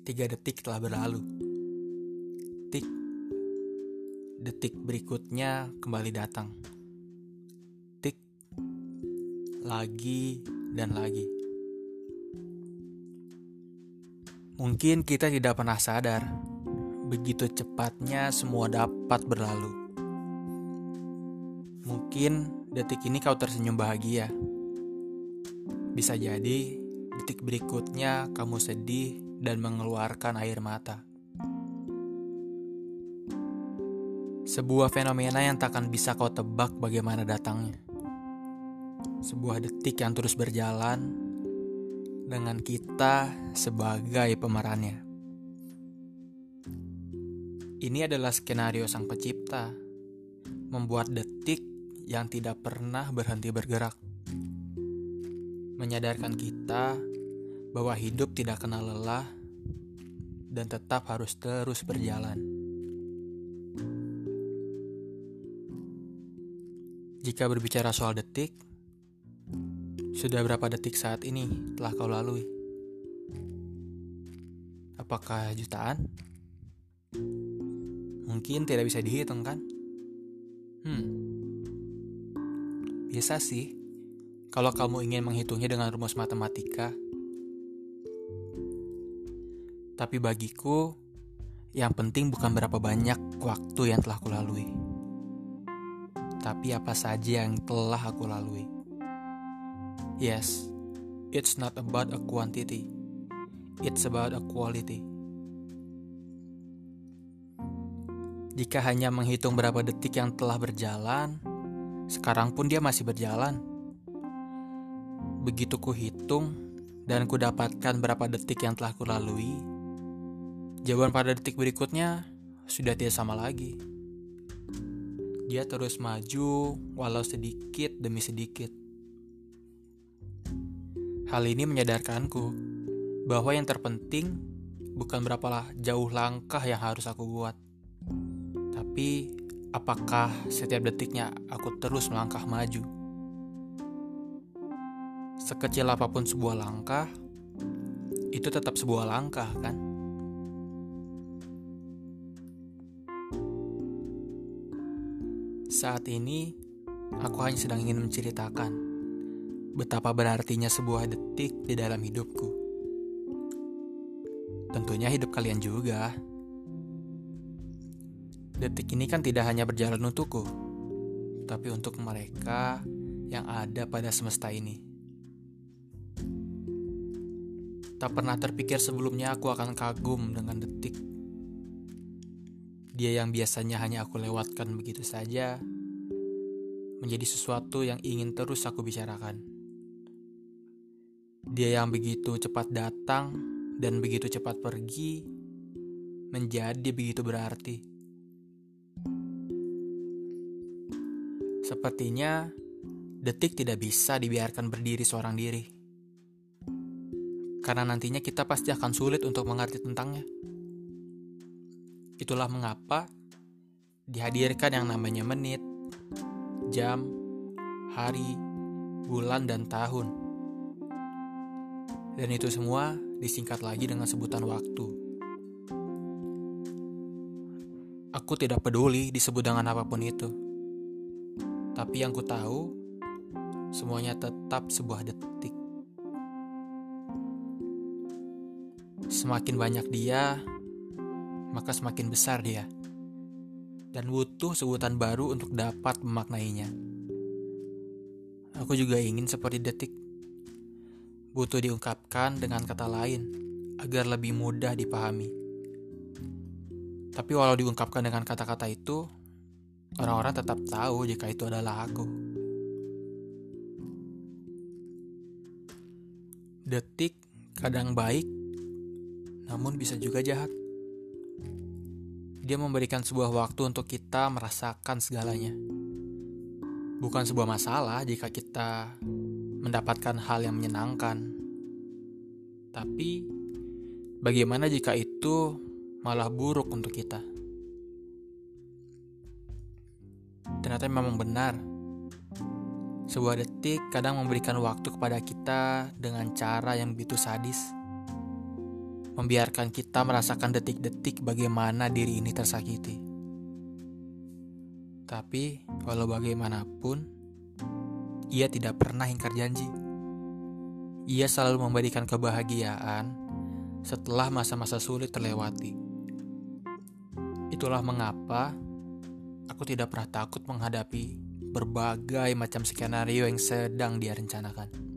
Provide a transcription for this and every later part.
Tiga detik telah berlalu. Tik. Detik berikutnya kembali datang. Tik. Lagi dan lagi. Mungkin kita tidak pernah sadar begitu cepatnya semua dapat berlalu. Mungkin detik ini kau tersenyum bahagia. Bisa jadi detik berikutnya kamu sedih dan mengeluarkan air mata. Sebuah fenomena yang takkan bisa kau tebak bagaimana datangnya. Sebuah detik yang terus berjalan dengan kita sebagai pemerannya. Ini adalah skenario sang pencipta, membuat detik yang tidak pernah berhenti bergerak. Menyadarkan kita bahwa hidup tidak kenal lelah dan tetap harus terus berjalan. Jika berbicara soal detik, sudah berapa detik saat ini telah kau lalui? Apakah jutaan? Mungkin tidak bisa dihitung kan? Hmm. Biasa sih. Kalau kamu ingin menghitungnya dengan rumus matematika, tapi bagiku, yang penting bukan berapa banyak waktu yang telah kulalui. Tapi apa saja yang telah aku lalui. Yes, it's not about a quantity. It's about a quality. Jika hanya menghitung berapa detik yang telah berjalan, sekarang pun dia masih berjalan. Begitu ku hitung dan ku dapatkan berapa detik yang telah kulalui, Jawaban pada detik berikutnya sudah tidak sama lagi. Dia terus maju walau sedikit demi sedikit. Hal ini menyadarkanku bahwa yang terpenting bukan berapa jauh langkah yang harus aku buat. Tapi apakah setiap detiknya aku terus melangkah maju. Sekecil apa pun sebuah langkah, itu tetap sebuah langkah kan? Saat ini, aku hanya sedang ingin menceritakan betapa berartinya sebuah detik di dalam hidupku. Tentunya hidup kalian juga. Detik ini kan tidak hanya berjalan untukku, tapi untuk mereka yang ada pada semesta ini. Tak pernah terpikir sebelumnya aku akan kagum dengan detik dia yang biasanya hanya aku lewatkan begitu saja, menjadi sesuatu yang ingin terus aku bicarakan. Dia yang begitu cepat datang dan begitu cepat pergi, menjadi begitu berarti. Sepertinya detik tidak bisa dibiarkan berdiri seorang diri. Karena nantinya kita pasti akan sulit untuk mengerti tentangnya. Itulah mengapa dihadirkan yang namanya menit, jam, hari, bulan, dan tahun. Dan itu semua disingkat lagi dengan sebutan waktu. Aku tidak peduli disebut dengan apa pun itu. Tapi yang ku tahu, semuanya tetap sebuah detik. Semakin banyak dia, maka semakin besar dia. Dan butuh sebutan baru untuk dapat memaknainya. Aku juga ingin seperti detik. Butuh diungkapkan dengan kata lain agar lebih mudah dipahami. Tapi walau diungkapkan dengan kata-kata itu, orang-orang tetap tahu jika itu adalah aku. Detik kadang baik, namun bisa juga jahat. Dia memberikan sebuah waktu untuk kita merasakan segalanya. Bukan sebuah masalah jika kita mendapatkan hal yang menyenangkan. Tapi bagaimana jika itu malah buruk untuk kita? Ternyata memang benar. Sebuah detik kadang memberikan waktu kepada kita dengan cara yang begitu sadis. Membiarkan kita merasakan detik-detik bagaimana diri ini tersakiti. Tapi, walau bagaimanapun, ia tidak pernah ingkar janji. Ia selalu memberikan kebahagiaan setelah masa-masa sulit terlewati. Itulah mengapa aku tidak pernah takut menghadapi berbagai macam skenario yang sedang dia rencanakan.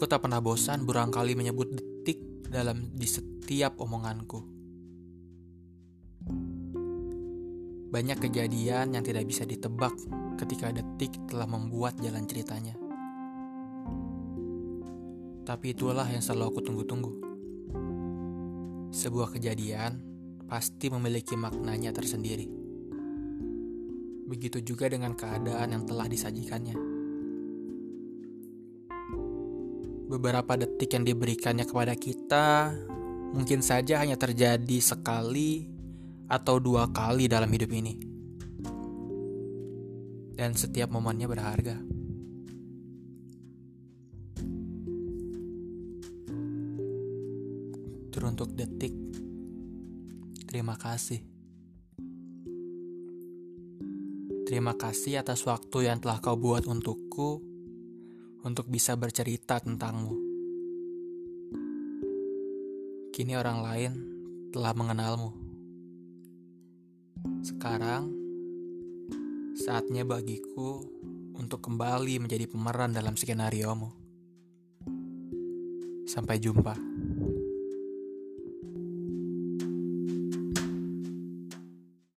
Aku tak pernah bosan berangkali menyebut detik dalam di setiap omonganku. Banyak kejadian yang tidak bisa ditebak ketika detik telah membuat jalan ceritanya. Tapi itulah yang selalu aku tunggu-tunggu. Sebuah kejadian pasti memiliki maknanya tersendiri. Begitu juga dengan keadaan yang telah disajikannya. Beberapa detik yang diberikannya kepada kita mungkin saja hanya terjadi sekali atau dua kali dalam hidup ini. Dan setiap momennya berharga. teruntuk detik. Terima kasih. Terima kasih atas waktu yang telah kau buat untukku untuk bisa bercerita tentangmu. Kini orang lain telah mengenalmu. Sekarang saatnya bagiku untuk kembali menjadi pemeran dalam skenario mu. Sampai jumpa.